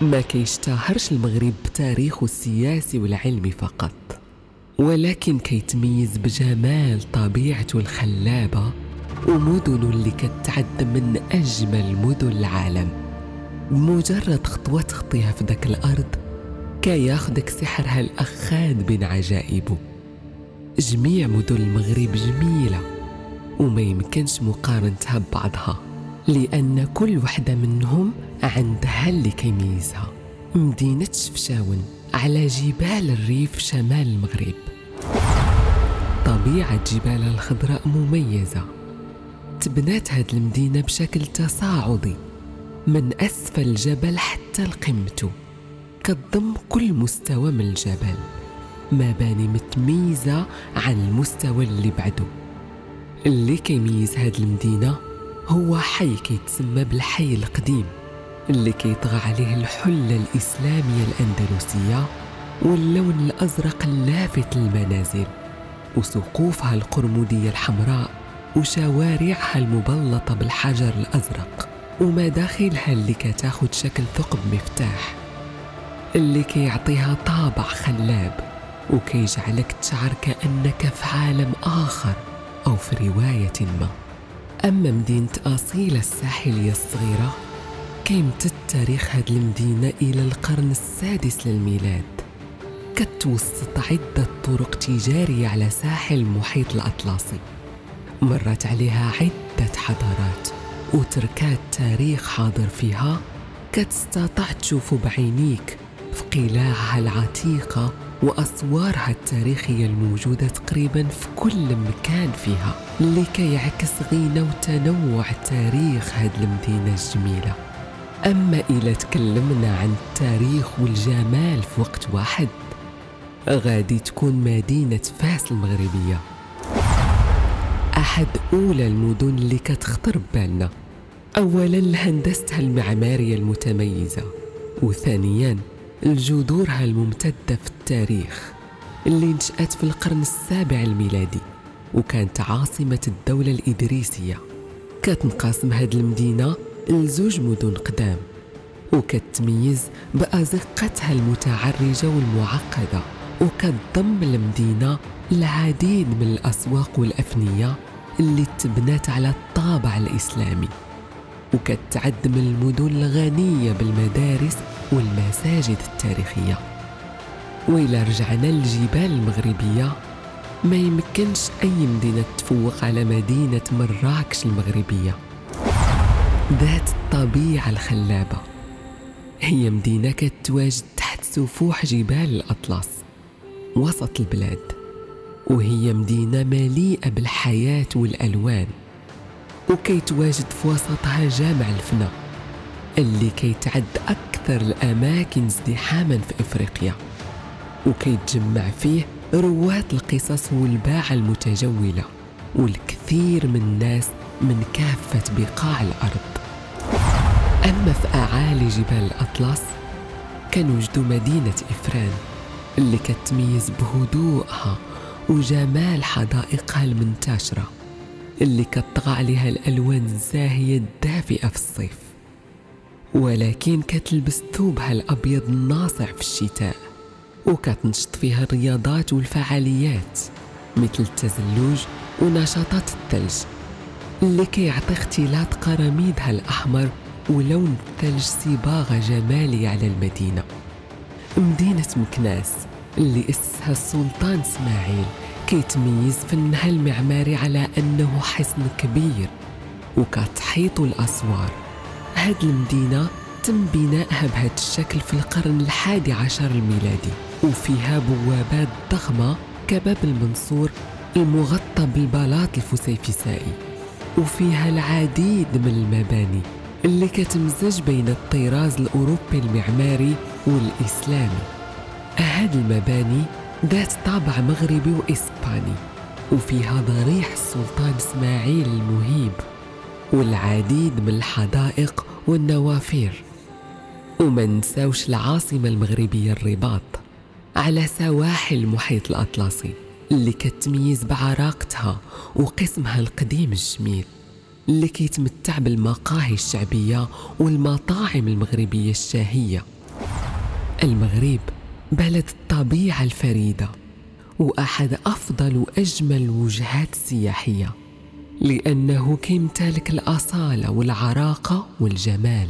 ما كيشتهرش المغرب بتاريخه السياسي والعلمي فقط. ولكن كيتميز بجمال طبيعته الخلابة ومدن اللي كتعد من أجمل مدن العالم. بمجرد خطوة تخطيها في ذاك الأرض كياخدك سحرها الأخاد بين عجائبه. جميع مدن المغرب جميلة وما يمكنش مقارنتها ببعضها. لأن كل وحدة منهم عندها اللي كيميزها مدينة شفشاون على جبال الريف شمال المغرب. طبيعة جبال الخضراء مميزة. تبنات هاد المدينة بشكل تصاعدي. من أسفل الجبل حتى لقمته كتضم كل مستوى من الجبل. مباني متميزة عن المستوى اللي بعده. اللي كيميز هاد المدينة هو حي كيتسمى بالحي القديم اللي كيطغى عليه الحلة الإسلامية الأندلسية واللون الأزرق اللافت للمنازل وسقوفها القرمودية الحمراء وشوارعها المبلطة بالحجر الأزرق ومداخلها اللي كتاخد شكل ثقب مفتاح اللي كيعطيها طابع خلاب وكيجعلك تشعر كأنك في عالم آخر أو في رواية ما. أما مدينة أصيلة الساحلية الصغيرة كيمتد تاريخ هاد المدينة إلى القرن السادس للميلاد. كتوسط عدة طرق تجارية على ساحل المحيط الأطلسي. مرت عليها عدة حضارات وتركات تاريخ حاضر فيها. كتستطيع تشوفه بعينيك في قلاعها العتيقة وأسوارها التاريخية الموجودة تقريبا في كل مكان فيها اللي كيعكس غينة وتنوع تاريخ هاد المدينة الجميلة. أما إذا تكلمنا عن التاريخ والجمال في وقت واحد غادي تكون مدينة فاس المغربية. أحد أولى المدن اللي كتخطر ببالنا. أولا لهندستها المعمارية المتميزة وثانيا لجذورها الممتدة في التاريخ اللي نشأت في القرن السابع الميلادي وكانت عاصمة الدولة الإدريسية. كتنقسم هاد المدينة لزوج مدن قدام وكتميز بأزقتها المتعرجة والمعقدة. وكتضم المدينة العديد من الأسواق والأفنية اللي تبنات على الطابع الإسلامي. وكتعد من المدن الغنية بالمدارس والمساجد التاريخية. وإلى رجعنا للجبال المغربية ما يمكنش أي مدينة تفوق على مدينة مراكش المغربية. ذات الطبيعة الخلابة. هي مدينة كتواجد تحت سفوح جبال الأطلس وسط البلاد. وهي مدينة مليئة بالحياة والألوان. وكيتواجد في وسطها جامع الفنا اللي كيتعد أكثر الأماكن ازدحاما في إفريقيا. وكيتجمع فيه رواة القصص والباعة المتجولة والكثير من الناس من كافة بقاع الأرض. أما في أعالي جبال الأطلس كنوجدوا مدينة إفران اللي كتميز بهدوءها وجمال حدائقها المنتشرة. اللي كتطغى عليها الألوان الزاهية الدافئة في الصيف. ولكن كتلبس ثوبها الأبيض الناصع في الشتاء وكتنشط فيها الرياضات والفعاليات مثل التزلج ونشاطات الثلج اللي كيعطي اختلاط قراميدها الأحمر ولون الثلج صباغة جمالية على المدينة. مدينة مكناس اللي أسسها السلطان إسماعيل. كيتميز فنها المعماري على أنه حصن كبير وكتحيط الأسوار. هاد المدينة تم بنائها بهذا الشكل في القرن الحادي عشر الميلادي وفيها بوابات ضخمة كباب المنصور المغطى بالبلاط الفسيفسائي وفيها العديد من المباني اللي كتمزج بين الطراز الأوروبي المعماري والإسلامي. هاد المباني ذات طابع مغربي وإسباني وفيها ضريح السلطان إسماعيل المهيب والعديد من الحدائق والنوافير. وما نساوش العاصمة المغربية الرباط على سواحل المحيط الأطلسي اللي كتميز بعراقتها وقسمها القديم الجميل اللي كيتمتع بالمقاهي الشعبية والمطاعم المغربية الشاهية. المغرب بلد الطبيعة الفريدة وأحد أفضل وأجمل الوجهات السياحية لأنه كيمتلك الأصالة والعراقة والجمال.